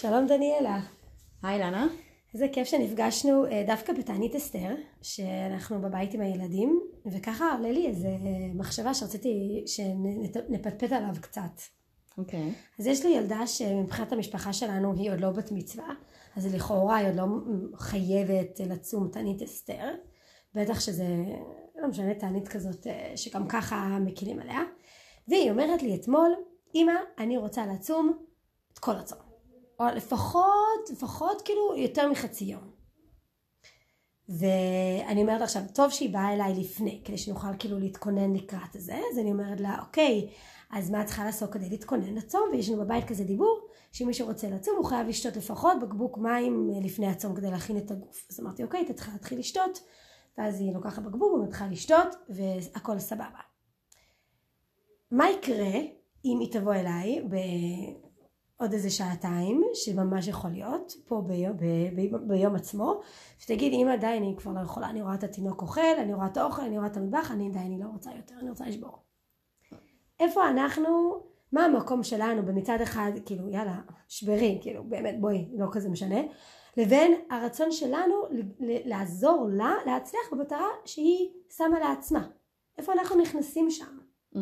שלום דניאלה. היי לנה. איזה כיף שנפגשנו אה, דווקא בתענית אסתר, שאנחנו בבית עם הילדים, וככה עולה לי איזה מחשבה שרציתי שנפטפט עליו קצת. אוקיי. Okay. אז יש לי ילדה שמבחינת המשפחה שלנו היא עוד לא בת מצווה, אז לכאורה היא עוד לא חייבת לצום תענית אסתר, בטח שזה, לא משנה, תענית כזאת אה, שגם ככה מקילים עליה, והיא אומרת לי אתמול, אמא, אני רוצה לצום את כל הצום. או לפחות, לפחות כאילו יותר מחצי יום. ואני אומרת עכשיו, טוב שהיא באה אליי לפני, כדי שנוכל כאילו להתכונן לקראת זה, אז אני אומרת לה, אוקיי, אז מה את צריכה לעשות כדי להתכונן לצום? ויש לנו בבית כזה דיבור, שמי שרוצה לצום הוא חייב לשתות לפחות בקבוק מים לפני הצום כדי להכין את הגוף. אז אמרתי, אוקיי, אתה צריכה להתחיל לשתות, ואז היא לוקחת בקבוק ומתחילה לשתות, והכל סבבה. מה יקרה אם היא תבוא אליי עוד איזה שעתיים, שממש יכול להיות, פה ביום, ב, ב, ביום עצמו, שתגיד, אמא די, אני כבר לא יכולה, אני רואה את התינוק אוכל, אני רואה את האוכל, אני רואה את המטבח, אני די, אני לא רוצה יותר, אני רוצה לשבור. איפה אנחנו, מה המקום שלנו במצד אחד, כאילו, יאללה, שברי, כאילו, באמת, בואי, לא כזה משנה, לבין הרצון שלנו לעזור לה להצליח במטרה שהיא שמה לעצמה. איפה אנחנו נכנסים שם? Mm-hmm.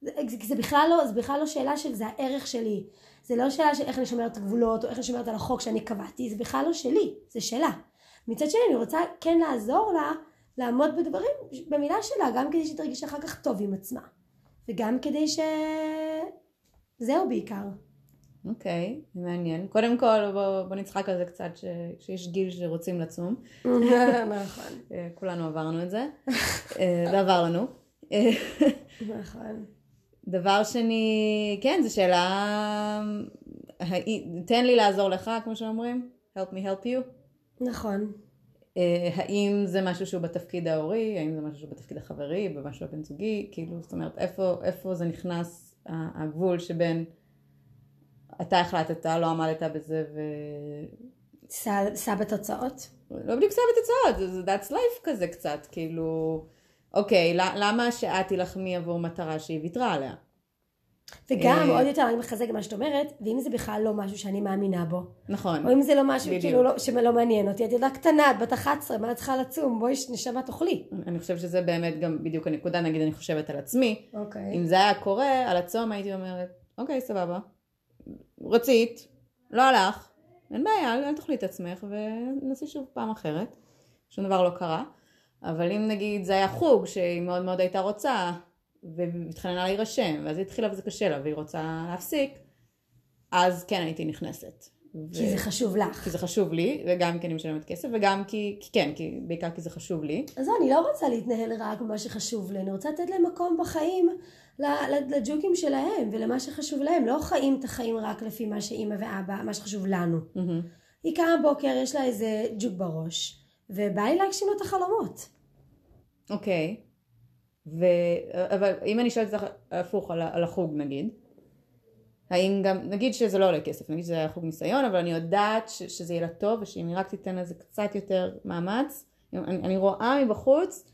זה, זה, בכלל לא, זה בכלל לא שאלה של זה הערך שלי, זה לא שאלה של איך אני שומרת גבולות או איך אני שומרת על החוק שאני קבעתי, זה בכלל לא שלי, זה שלה. מצד שני אני רוצה כן לעזור לה לעמוד בדברים, במילה שלה, גם כדי שתרגיש אחר כך טוב עם עצמה. וגם כדי ש... זהו בעיקר. אוקיי, okay, מעניין. קודם כל בוא, בוא נצחק על זה קצת ש... שיש גיל שרוצים לצום. נכון. אה, כולנו עברנו את זה. אה, זה עבר לנו. נכון. דבר שני, כן, זו שאלה, תן לי לעזור לך, כמו שאומרים, help me help you. נכון. אה, האם זה משהו שהוא בתפקיד ההורי, האם זה משהו שהוא בתפקיד החברי, במשהו הבן זוגי, כאילו, זאת אומרת, איפה, איפה זה נכנס הגבול שבין אתה החלטת, לא עמדת בזה ו... שא בתוצאות? לא בדיוק שא בתוצאות, זה that's life כזה קצת, כאילו... אוקיי, למה שאת תילחמי עבור מטרה שהיא ויתרה עליה? וגם, אה, עוד יותר, אני מחזק מה שאת אומרת, ואם זה בכלל לא משהו שאני מאמינה בו. נכון. או אם זה לא משהו כאילו לא, שלא מעניין אותי, את ילדה קטנה, בת 11, מה את צריכה לצום? בואי נשמה תאכלי. אני חושבת שזה באמת גם בדיוק הנקודה, נגיד אני חושבת על עצמי. אוקיי. אם זה היה קורה, על הצום הייתי אומרת, אוקיי, סבבה. רצית, לא הלך, אין בעיה, אל תאכלי את עצמך ונעשה שוב פעם אחרת. שום דבר לא קרה. אבל אם נגיד זה היה חוג שהיא מאוד מאוד הייתה רוצה והתחננה להירשם ואז היא התחילה וזה קשה לה והיא רוצה להפסיק אז כן הייתי נכנסת. כי ו... זה חשוב לך. כי זה חשוב לי, וגם כי אני משלמת כסף, וגם כי, כי כן, כי, בעיקר כי זה חשוב לי. אז אני לא רוצה להתנהל רק במה שחשוב לי, אני רוצה לתת להם מקום בחיים לג'וקים שלהם ולמה שחשוב להם. לא חיים את החיים רק לפי מה שאימא ואבא, מה שחשוב לנו. Mm-hmm. היא קמה בוקר, יש לה איזה ג'וק בראש. ובא לי להגשים לו את החלומות. אוקיי. ו... אבל אם אני שואלת אותך הפוך על, על החוג נגיד, האם גם, נגיד שזה לא עולה כסף, נגיד שזה היה חוג ניסיון, אבל אני יודעת ש, שזה יהיה לה טוב ושאם היא רק תיתן לזה קצת יותר מאמץ, אני, אני רואה מבחוץ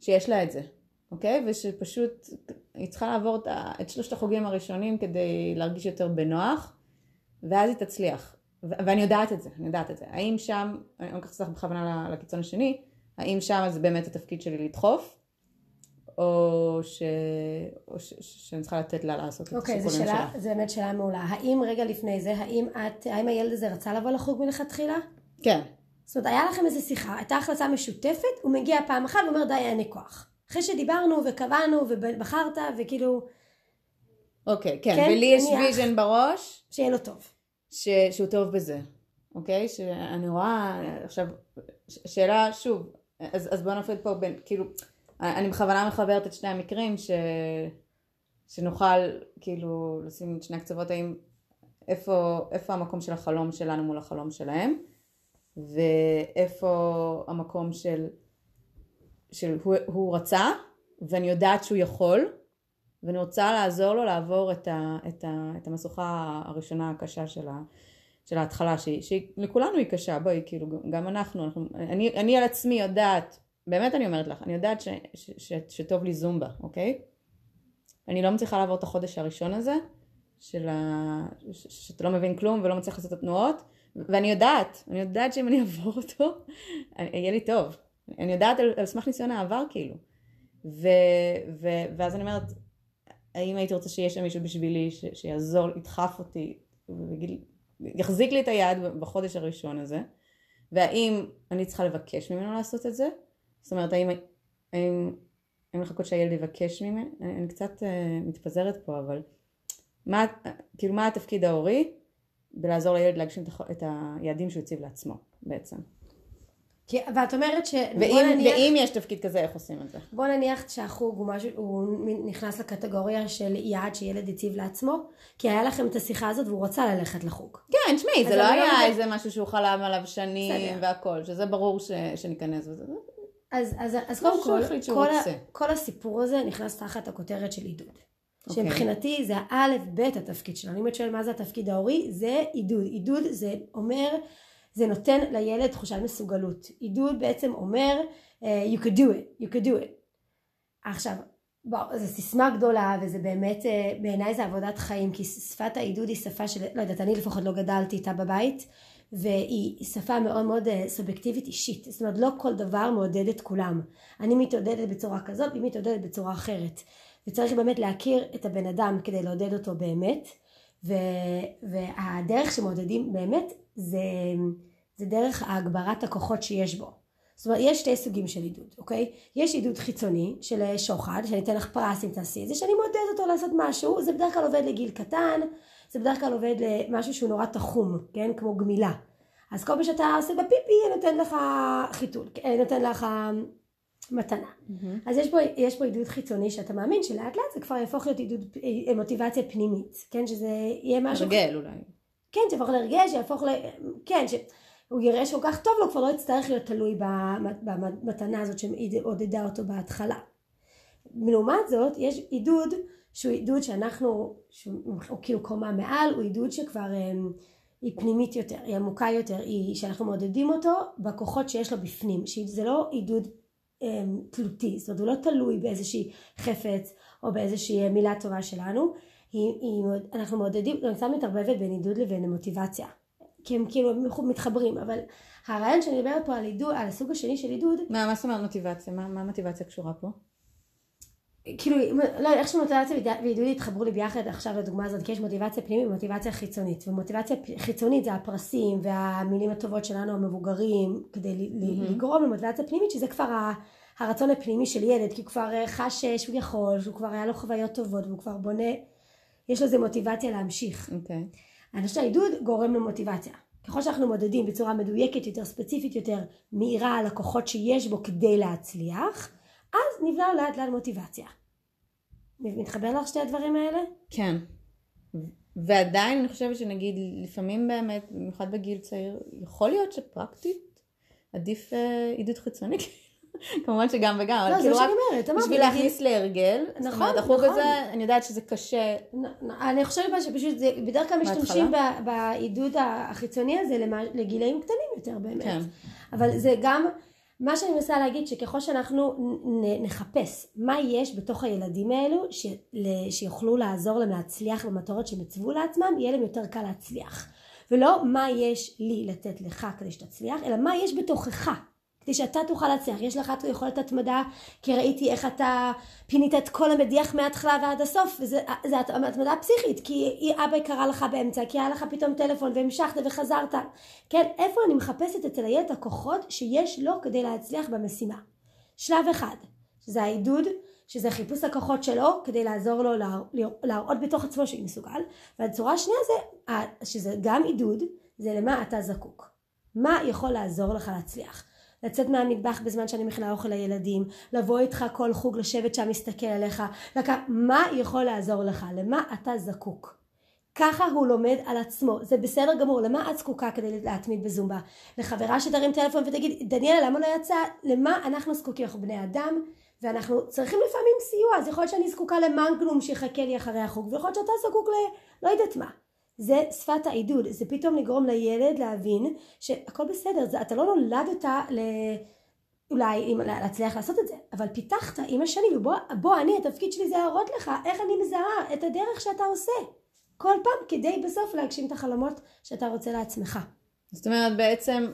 שיש לה את זה, אוקיי? ושפשוט היא צריכה לעבור את, את שלושת החוגים הראשונים כדי להרגיש יותר בנוח, ואז היא תצליח. ואני יודעת את זה, אני יודעת את זה. האם שם, אני לוקחת אותך בכוונה לקיצון השני, האם שם זה באמת התפקיד שלי לדחוף, או, ש... או ש... שאני צריכה לתת לה לעשות את אוקיי, השיקולים שלה? אוקיי, זו באמת שאלה מעולה. האם רגע לפני זה, האם את, האם הילד הזה רצה לבוא לחוג מלכתחילה? כן. זאת אומרת, היה לכם איזו שיחה, הייתה החלטה משותפת, הוא מגיע פעם אחת ואומר די, אין לי כוח. אחרי שדיברנו וקבענו ובחרת וכאילו... אוקיי, כן, כן ולי יש vision בראש. שיהיה לו טוב. ש, שהוא טוב בזה, אוקיי? שאני רואה, עכשיו, שאלה, שוב, אז, אז בוא נפריד פה בין, כאילו, אני בכוונה מחברת את שני המקרים, ש, שנוכל כאילו לשים את שני הקצוות, האם, איפה, איפה המקום של החלום שלנו מול החלום שלהם, ואיפה המקום של, של הוא, הוא רצה, ואני יודעת שהוא יכול, ואני רוצה לעזור לו לעבור את, ה, את, ה, את המשוכה הראשונה הקשה של, ה, של ההתחלה, שלכולנו היא קשה, בואי, כאילו, גם אנחנו, אנחנו אני, אני על עצמי יודעת, באמת אני אומרת לך, אני יודעת ש, ש, ש, שטוב לי זומבה, אוקיי? אני לא מצליחה לעבור את החודש הראשון הזה, של ה... ש- שאתה לא מבין כלום ולא מצליח לעשות את התנועות, ואני יודעת, אני יודעת שאם אני אעבור אותו, יהיה לי טוב. אני יודעת על, על סמך ניסיון העבר כאילו. ו, ו, ואז אני אומרת, האם הייתי רוצה שיהיה שם מישהו בשבילי, ש, שיעזור, ידחף אותי, ויגיד, יחזיק לי את היד בחודש הראשון הזה, והאם אני צריכה לבקש ממנו לעשות את זה? זאת אומרת, האם, האם, האם לחכות שהילד יבקש ממני? אני, אני קצת uh, מתפזרת פה, אבל מה, כאילו, מה התפקיד ההורי בלעזור לילד להגשים את היעדים שהוא הציב לעצמו בעצם? כי, ואת אומרת ש... ואם, נניח- ואם יש תפקיד כזה, איך עושים את זה? בוא נניח שהחוג הוא משהו, הוא נכנס לקטגוריה של יעד שילד הציב לעצמו, כי היה לכם את השיחה הזאת והוא רצה ללכת לחוג. כן, תשמעי, זה לא לא היה מבין- איזה משהו שהוא חלם עליו שנים בסדר. והכל, שזה ברור ש- שניכנס בזה. אז, אז, אז משהו קודם כל, כל. ה, כל הסיפור הזה נכנס תחת הכותרת של עידוד. אוקיי. שמבחינתי זה האלף בית התפקיד שלנו. אם את שואלת מה זה התפקיד ההורי, זה עידוד. עידוד זה אומר, זה נותן לילד תחושת מסוגלות. עידוד בעצם אומר, uh, you could do it, you could do it. עכשיו, בוא, זו סיסמה גדולה וזה באמת, אה, בעיניי זה עבודת חיים, כי שפת העידוד היא שפה של, לא יודעת, אני לפחות לא גדלתי איתה בבית, והיא שפה מאוד מאוד אה, סובייקטיבית אישית. זאת אומרת, לא כל דבר מעודד את כולם. אני מתעודדת בצורה כזאת, והיא מתעודדת בצורה אחרת. וצריך באמת להכיר את הבן אדם כדי לעודד אותו באמת, ו, והדרך שמעודדים באמת זה, זה דרך הגברת הכוחות שיש בו. זאת אומרת, יש שתי סוגים של עידוד, אוקיי? יש עידוד חיצוני של אה, שוחד, שאני אתן לך פרס אם תעשי את זה, שאני מעודד אותו לעשות משהו, זה בדרך כלל עובד לגיל קטן, זה בדרך כלל עובד למשהו שהוא נורא תחום, כן? כמו גמילה. אז כל מה שאתה עושה בפיפי, אני נותן לך חיתול, אני נותן לך אה, מתנה. אז יש פה, יש פה עידוד חיצוני שאתה מאמין שלאט לאט זה כבר יהפוך להיות עידוד, אה, מוטיבציה פנימית, כן? שזה יהיה משהו... הרגל אולי. כן, שיהפוך להרגש, שיהפוך ל... כן, שהוא יראה שכל כך טוב לו, כבר לא יצטרך להיות תלוי במ- במתנה הזאת שעודדה אותו בהתחלה. לעומת זאת, יש עידוד שהוא עידוד שאנחנו, שהוא הוא כאילו קומה מעל, הוא עידוד שכבר אמ, היא פנימית יותר, היא עמוקה יותר, היא שאנחנו מעודדים אותו בכוחות שיש לו בפנים, שזה לא עידוד אמ, תלותי, זאת אומרת הוא לא תלוי באיזושהי חפץ או באיזושהי מילה טובה שלנו, היא, היא, אנחנו מעודדים, קצת מתערבבת בין עידוד לבין מוטיבציה, כי הם כאילו הם מתחברים, אבל הרעיון שאני מדברת פה על עידוד, על הסוג השני של עידוד, מה מה זאת אומרת מוטיבציה? מה מה המוטיבציה קשורה פה? כאילו, לא, איך שמוטיבציה ועידוד התחברו לי ביחד עכשיו לדוגמה הזאת, כי יש מוטיבציה פנימית ומוטיבציה חיצונית, ומוטיבציה חיצונית זה הפרסים והמילים הטובות שלנו המבוגרים, כדי ל- לגרום למוטיבציה פנימית, שזה כבר ה- הרצון הפנימי של ילד, כי הוא כבר אה, חש שהוא יכול, שהוא כבר היה לו חוויות טובות, והוא כבר בונה, יש לו איזה מוטיבציה להמשיך. אוקיי. אני חושבת שהעידוד גורם למוטיבציה. ככל שאנחנו מודדים בצורה מדויקת יותר, ספציפית יותר, מהירה על הכוחות שיש בו כדי להצליח, אז נבנה לאט לאט מוטיבציה. מתחבר לך שתי הדברים האלה? כן. ועדיין אני חושבת שנגיד לפעמים באמת, במיוחד בגיל צעיר, יכול להיות שפרקטית עדיף אה, עידוד חיצוני. כמובן שגם וגם, אבל לא, כאילו רק אומרת, בשביל להכניס להרגל. זאת נכון, אומרת, החוג נכון. הזה, אני יודעת שזה קשה. אני חושבת שפשוט, זה, בדרך כלל משתמשים בעידוד החיצוני הזה לגילאים קטנים יותר באמת. כן. אבל זה גם, מה שאני מנסה להגיד, שככל שאנחנו נחפש מה יש בתוך הילדים האלו, ש, שיוכלו לעזור להם להצליח במטרות שהם הצבו לעצמם, יהיה להם יותר קל להצליח. ולא מה יש לי לתת לך כדי שתצליח, אלא מה יש בתוכך. כדי שאתה תוכל להצליח. יש לך יכולת התמדה, כי ראיתי איך אתה פינית את כל המדיח מההתחלה ועד הסוף, וזה זה הת- התמדה פסיכית, כי אבא קרא לך באמצע, כי היה לך פתאום טלפון והמשכת וחזרת. כן, איפה אני מחפשת אצל הילד את הכוחות שיש לו כדי להצליח במשימה. שלב אחד, שזה העידוד, שזה חיפוש הכוחות שלו, כדי לעזור לו לה, להראות בתוך עצמו שהוא מסוגל. והצורה השנייה זה, שזה גם עידוד, זה למה אתה זקוק. מה יכול לעזור לך להצליח. לצאת מהמטבח בזמן שאני מכינה אוכל לילדים, לבוא איתך כל חוג, לשבת שם, להסתכל עליך, לק... מה יכול לעזור לך, למה אתה זקוק. ככה הוא לומד על עצמו, זה בסדר גמור, למה את זקוקה כדי להתמיד בזומבה? לחברה שתרים טלפון ותגיד, דניאלה למה לא יצא? למה אנחנו זקוקים? אנחנו בני אדם, ואנחנו צריכים לפעמים סיוע, אז יכול להיות שאני זקוקה למנגלום שיחכה לי אחרי החוג, ויכול להיות שאתה זקוק ל... לא יודעת מה. זה שפת העידוד, זה פתאום לגרום לילד להבין שהכל בסדר, זה, אתה לא נולדת ל... אולי אם להצליח לעשות את זה, אבל פיתחת עם השנים, ובוא בוא, אני, התפקיד שלי זה להראות לך איך אני מזהה את הדרך שאתה עושה. כל פעם כדי בסוף להגשים את החלומות שאתה רוצה לעצמך. זאת אומרת בעצם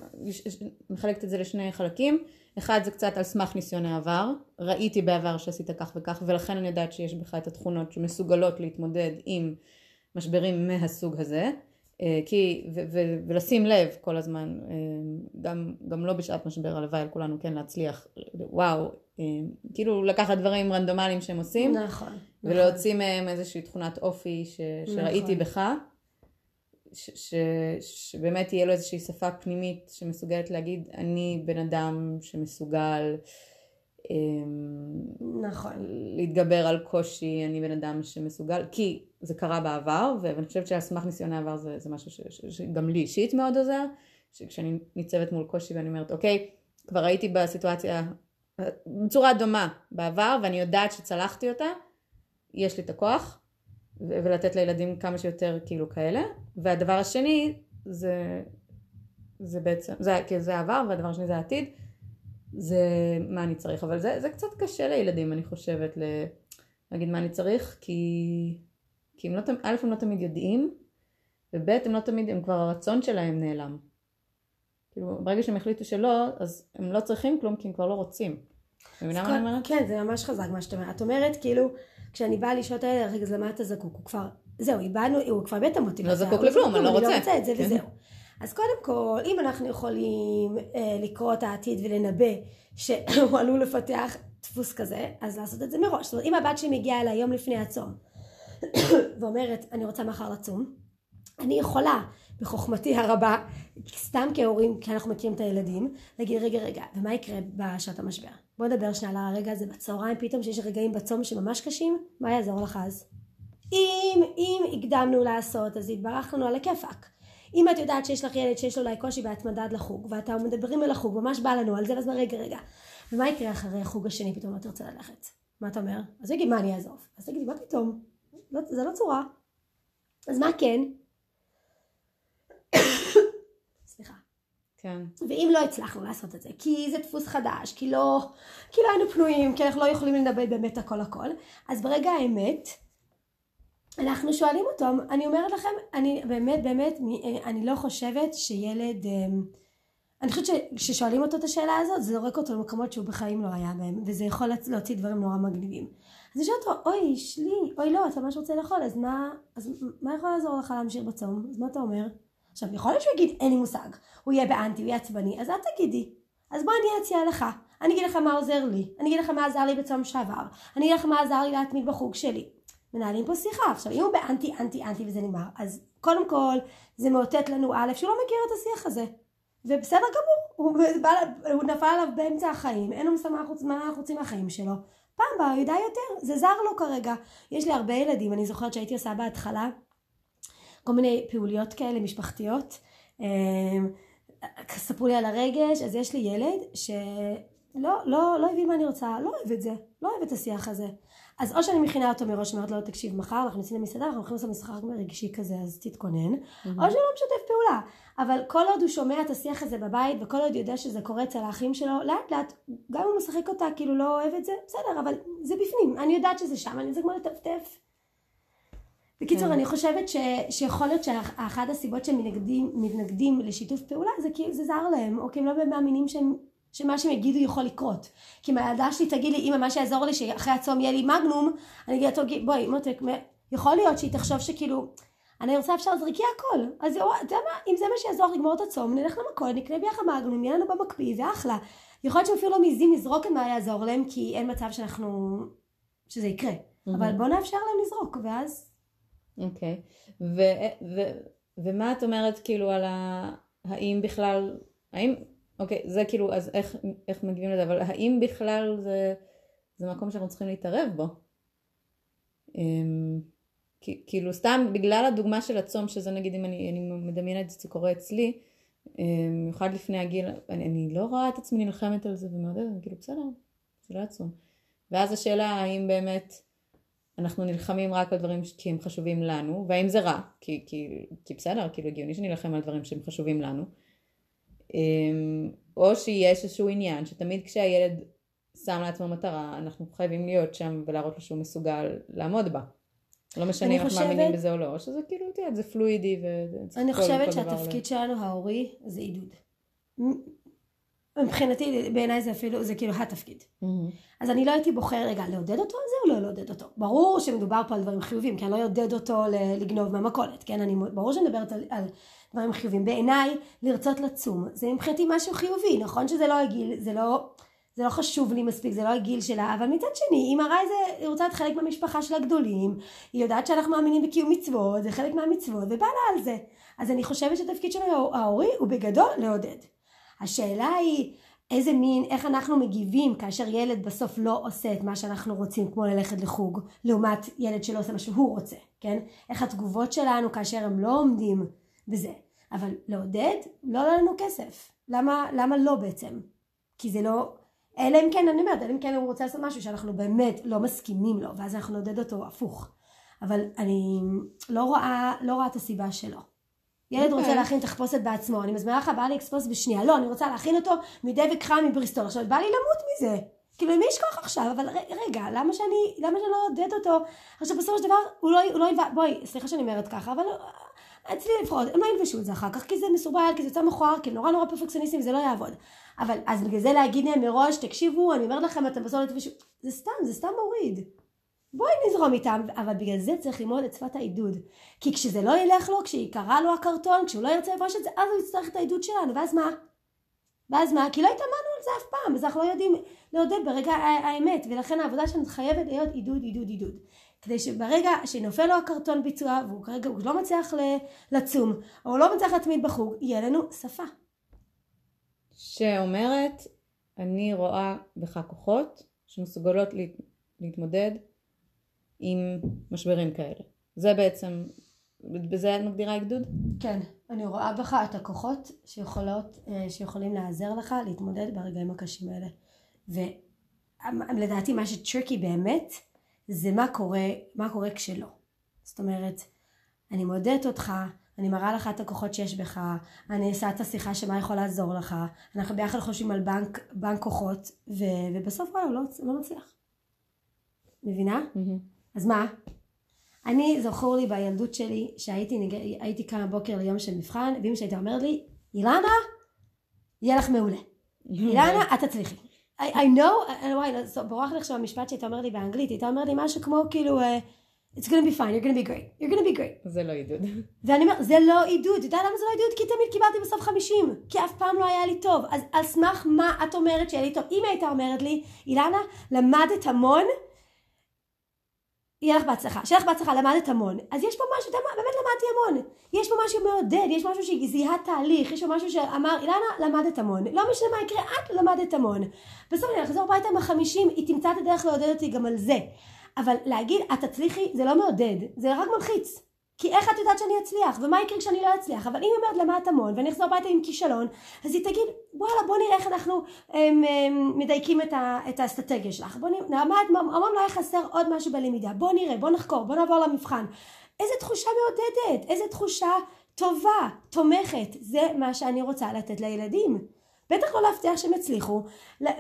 מחלקת את זה לשני חלקים, אחד זה קצת על סמך ניסיון העבר, ראיתי בעבר שעשית כך וכך ולכן אני יודעת שיש בך את התכונות שמסוגלות להתמודד עם משברים מהסוג הזה, אה, כי, ו, ו, ולשים לב כל הזמן, אה, גם, גם לא בשעת משבר הלוואי על כולנו כן להצליח, וואו, אה, כאילו לקחת דברים רנדומליים שהם עושים, נכון. ולהוציא נכון. מהם איזושהי תכונת אופי ש, שראיתי נכון. בך, ש, ש, שבאמת תהיה לו איזושהי שפה פנימית שמסוגלת להגיד אני בן אדם שמסוגל נכון. להתגבר על קושי, אני בן אדם שמסוגל, כי זה קרה בעבר, ואני חושבת שעל סמך ניסיון העבר זה, זה משהו ש, ש, שגם לי אישית מאוד עוזר, שכשאני ניצבת מול קושי ואני אומרת, אוקיי, כבר הייתי בסיטואציה בצורה דומה בעבר, ואני יודעת שצלחתי אותה, יש לי את הכוח, ולתת לילדים כמה שיותר כאילו כאלה, והדבר השני זה, זה בעצם, זה, כי זה העבר, והדבר השני זה העתיד, זה מה אני צריך, אבל זה, זה קצת קשה לילדים אני חושבת להגיד מה אני צריך, כי, כי הם לא, א' הם לא תמיד יודעים, וב' הם לא תמיד, הם כבר הרצון שלהם נעלם. כאילו ברגע שהם החליטו שלא, אז הם לא צריכים כלום כי הם כבר לא רוצים. מבינה מה אני אומרת? כן, זה ממש חזק מה שאת אומרת. את אומרת כאילו, כשאני באה לשאול את הילד, רגע, אז למה אתה זקוק? הוא כבר, זהו, איבדנו, הוא כבר בית המוטיבציה. לא זקוק לכלום, אני לא רוצה. אני לא רוצה את זה כן. וזהו. אז קודם כל, אם אנחנו יכולים אה, לקרוא את העתיד ולנבא שהוא עלול לפתח דפוס כזה, אז לעשות את זה מראש. זאת אומרת, אם הבת שלי מגיעה אליי יום לפני הצום, ואומרת, אני רוצה מחר לצום, אני יכולה, בחוכמתי הרבה, סתם כהורים, כי אנחנו מכירים את הילדים, להגיד, רגע, רגע, ומה יקרה בשעת המשבר? בוא נדבר שנייה על הרגע הזה בצהריים, פתאום שיש רגעים בצום שממש קשים, מה יעזור לך אז? אם, אם הקדמנו לעשות, אז יתברך לנו על הכיפאק. אם את יודעת שיש לך ילד שיש לו אולי קושי בהתמדה עד לחוג, ואתה מדברים על החוג, ממש בא לנו על זה, ואז רגע, רגע, ומה יקרה אחרי החוג השני, פתאום לא תרצה ללכת? מה אתה אומר? אז הוא יגיד, מה אני אעזוב? אז תגידי, מה פתאום? לא, זה לא צורה. אז מה כן? סליחה. כן. ואם לא הצלחנו לעשות את זה, כי זה דפוס חדש, כי לא, כי לא היינו פנויים, כי אנחנו לא יכולים לנבא באמת הכל הכל, אז ברגע האמת, אנחנו שואלים אותם, אני אומרת לכם, אני באמת באמת, אני לא חושבת שילד, אמ, אני חושבת שכששואלים אותו את השאלה הזאת, זה זורק אותו למקומות שהוא בחיים לא היה בהם, וזה יכול להוציא דברים נורא מגניבים. אז אני שואלת אותו, אוי, שלי, אוי לא, אתה ממש רוצה לאכול, אז מה, אז מה יכול לעזור לך להמשיך בצום? אז מה אתה אומר? עכשיו, יכול להיות שהוא יגיד, אין לי מושג, הוא יהיה באנטי, הוא יהיה עצבני, אז אל תגידי. אז בוא אני אציע לך. אני אגיד לך מה עוזר לי, אני אגיד לך מה עזר לי בצום שעבר, אני אגיד לך מה עזר לי להתמיד בחוג שלי. מנהלים פה שיחה. עכשיו, אם הוא באנטי, אנטי, אנטי וזה נגמר, אז קודם כל, זה מאותת לנו א', שהוא לא מכיר את השיח הזה. ובסדר גמור, הוא, בא, הוא נפל עליו באמצע החיים, אין לו מה אנחנו רוצים מהחיים שלו. פעם הבאה הוא ידע יותר, זה זר לו כרגע. יש לי הרבה ילדים, אני זוכרת שהייתי עושה בהתחלה כל מיני פעוליות כאלה משפחתיות. אמ, ספרו לי על הרגש, אז יש לי ילד שלא לא, לא הבין מה אני רוצה, לא אוהב את זה, לא אוהב את השיח הזה. אז או שאני מכינה אותו מראש, אומרת לו, תקשיב, מחר אנחנו נוסעים למסעדה, אנחנו הולכים לעשות משחק רגשי כזה, אז תתכונן, mm-hmm. או שהוא לא משתף פעולה. אבל כל עוד הוא שומע את השיח הזה בבית, וכל עוד יודע שזה קורה אצל האחים שלו, לאט לאט, גם אם הוא משחק אותה, כאילו לא אוהב את זה, בסדר, אבל זה בפנים, אני יודעת שזה שם, אני זה כמו לטפטף. בקיצור, כן. אני חושבת ש, שיכול להיות שאחת הסיבות שהם מתנגדים, מתנגדים לשיתוף פעולה זה כי זה זר להם, או כי הם לא מאמינים שהם שמה שהם יגידו יכול לקרות. כי אם הילדה שלי תגיד לי, אמא, מה שיעזור לי שאחרי הצום יהיה לי מגנום, אני אגיד לה, בואי, מותק, יכול להיות שהיא תחשוב שכאילו, אני רוצה אפשר לזריקי הכל. אז אתה יודע מה, אם זה מה שיעזור לגמור את הצום, נלך למכולת, נקנה ביחד מגנום, יהיה לנו במקפיא, ואחלה. יכול להיות שהם אפילו לא מעזים לזרוק את מה יעזור להם, כי אין מצב שאנחנו, שזה יקרה. Mm-hmm. אבל בואו נאפשר להם לזרוק, ואז... אוקיי. Okay. ו- ו- ומה את אומרת כאילו על ה... האם בכלל, האם אוקיי, זה כאילו, אז איך, איך מגיבים לזה, אבל האם בכלל זה, זה מקום שאנחנו צריכים להתערב בו? אמ, כאילו סתם בגלל הדוגמה של הצום, שזה נגיד אם אני, אני מדמיינת את זה קורה אצלי, אמ, במיוחד לפני הגיל, אני, אני לא רואה את עצמי נלחמת על זה ומעודדת, כאילו בסדר, זה לא עצום. ואז השאלה האם באמת אנחנו נלחמים רק על דברים כי הם חשובים לנו, והאם זה רע, כי, כי, כי בסדר, כאילו הגיוני שנלחם על דברים שהם חשובים לנו. אמ, או שיש איזשהו עניין שתמיד כשהילד שם לעצמו מטרה אנחנו חייבים להיות שם ולהראות לו שהוא מסוגל לעמוד בה. לא משנה אם אנחנו מאמינים בזה או לא, או שזה כאילו, את יודעת, זה פלואידי וצריך אני חושבת שהתפקיד שלנו ההורי זה עידוד. מבחינתי, בעיניי זה אפילו, זה כאילו התפקיד. מהמם. אז אני לא הייתי בוחר, רגע, לעודד אותו על זה או לא לעודד אותו? ברור שמדובר פה על דברים חיובים, כי אני לא אעודד אותו לגנוב מהמכולת, כן? אני, ברור שאני מדברת על, על דברים חיובים. בעיניי, לרצות לצום, זה מבחינתי משהו חיובי, נכון שזה לא הגיל, זה לא, זה לא חשוב לי מספיק, זה לא הגיל שלה, אבל מצד שני, היא מראה איזה, היא רוצה להיות חלק מהמשפחה של הגדולים, היא יודעת שאנחנו מאמינים בקיום מצוות, זה חלק מהמצוות, ובא לה על זה. אז אני חושבת שהתפקיד של ההורי הוא בגדול לעודד. השאלה היא איזה מין, איך אנחנו מגיבים כאשר ילד בסוף לא עושה את מה שאנחנו רוצים, כמו ללכת לחוג, לעומת ילד שלא עושה מה שהוא רוצה, כן? איך התגובות שלנו כאשר הם לא עומדים בזה. אבל לעודד, לא עולה לנו כסף. למה, למה לא בעצם? כי זה לא... אלא אם כן, אני אומרת, אלא אם כן הוא רוצה לעשות משהו שאנחנו באמת לא מסכימים לו, ואז אנחנו נעודד אותו הפוך. אבל אני לא רואה, לא רואה את הסיבה שלו. ילד רוצה אוקיי. להכין תחפושת בעצמו, אני מזמינה לך, בא לי אקספוס בשנייה. לא, אני רוצה להכין אותו מדבק חם מבריסטול. עכשיו, בא לי למות מזה. כאילו, למי יש כוח עכשיו? אבל רגע, למה שאני, למה שאני לא אעודד אותו? עכשיו, בסופו של דבר, הוא לא, הוא לא ילבש, בואי, סליחה שאני אומרת ככה, אבל אצלי לפחות, הם לא ילבשו את זה אחר כך, כי זה מסורבל, כי זה יוצא מכוער, כי נורא נורא פרפקציוניסטים, זה לא יעבוד. אבל, אז בגלל זה להגיד להם מראש, תקשיבו, אני אומרת לכם, אתם בסוף לא תלבשו, זה סתם, זה סתם מוריד. בואי נזרום איתם, אבל בגלל זה צריך ללמוד את שפת העידוד. כי כשזה לא ילך לו, כשיקרע לו הקרטון, כשהוא לא ירצה לבוש את זה, אז הוא יצטרך את העידוד שלנו, ואז מה? ואז מה? כי לא התאמנו על זה אף פעם, אז אנחנו לא יודעים לעודד ברגע האמת, ולכן העבודה שלנו חייבת להיות עידוד, עידוד, עידוד. כדי שברגע שנופל לו הקרטון ביצוע, והוא כרגע, הוא לא מצליח לצום, או לא מצליח להתמיד בחוג, יהיה לנו שפה. שאומרת, אני רואה בך כוחות שמסוגלות להת, להתמודד עם משברים כאלה. זה בעצם, בזה את מגדירה עידוד? כן, אני רואה בך את הכוחות שיכולות, אה, שיכולים לעזר לך להתמודד ברגעים הקשים האלה. ולדעתי מה שטריקי באמת, זה מה קורה, מה קורה כשלא. זאת אומרת, אני מודדת אותך, אני מראה לך את הכוחות שיש בך, אני אעשה את השיחה שמה יכול לעזור לך, אנחנו ביחד חושבים על בנק, בנק כוחות, ו, ובסוף וואלה, לא, לא מצליח. מבינה? מהמם. אז מה? אני, זכור לי בילדות שלי, שהייתי קמה בוקר ליום של מבחן, ואמא שלי הייתה אומרת לי, אילנה, יהיה לך מעולה. אילנה, את תצליחי. I, I know, אה, וואי, לא, בורח לי עכשיו המשפט שהייתה אומרת לי באנגלית, הייתה אומרת לי משהו כמו כאילו, אה, it's gonna be fine, you're gonna be great, you're gonna be great. זה לא עידוד. ואני אומרת, זה לא עידוד, אתה יודע למה זה לא עידוד? כי תמיד קיבלתי בסוף 50, כי אף פעם לא היה לי טוב. אז על סמך מה את אומרת שיהיה לי טוב? אם היא הייתה אומרת לי, אילנה, למדת המון, יהיה לך בהצלחה, שיהיה לך בהצלחה, למדת המון. אז יש פה משהו, אתה באמת למדתי המון. יש פה משהו מעודד, יש משהו שזיהה תהליך, יש פה משהו שאמר, אילנה, למדת המון. לא משנה מה יקרה, את למדת המון. בסוף אני אחזור הביתה עם החמישים, היא תמצא את הדרך לעודד אותי גם על זה. אבל להגיד, את תצליחי, זה לא מעודד, זה רק מלחיץ. כי איך את יודעת שאני אצליח, ומה יקרה כשאני לא אצליח? אבל אם היא אומרת למדת המון, ואני אחזור הביתה עם כישלון, אז היא תגיד, וואלה, בוא נראה איך אנחנו הם, הם, מדייקים את, ה, את האסטרטגיה שלך. בוא נראה, המון לא היה חסר עוד משהו בלמידה. בוא נראה, בוא נחקור, בוא נעבור למבחן. איזה תחושה מעודדת, איזה תחושה טובה, תומכת. זה מה שאני רוצה לתת לילדים. בטח לא להבטיח שהם יצליחו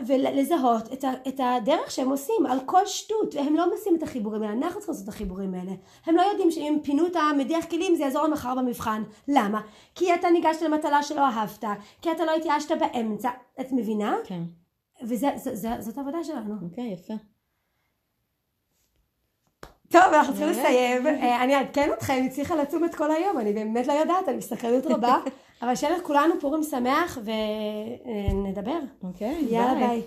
ולזהות את, ה, את הדרך שהם עושים על כל שטות הם לא עושים את החיבורים האלה אנחנו צריכים לעשות את החיבורים האלה הם לא יודעים שאם פינו את המדיח כלים זה יעזור להם מחר במבחן למה? כי אתה ניגשת למטלה שלא אהבת כי אתה לא התייאשת באמצע את מבינה? כן. וזאת העבודה שלנו אוקיי, יפה. טוב, אנחנו צריכים באמת? לסיים. אה, אני אעדכן אתכם, היא הצליחה לצום את כל היום, אני באמת לא יודעת, אני בסקרנות רבה. אבל שיהיה לכולנו פורים שמח ונדבר. אוקיי, יאללה ביי.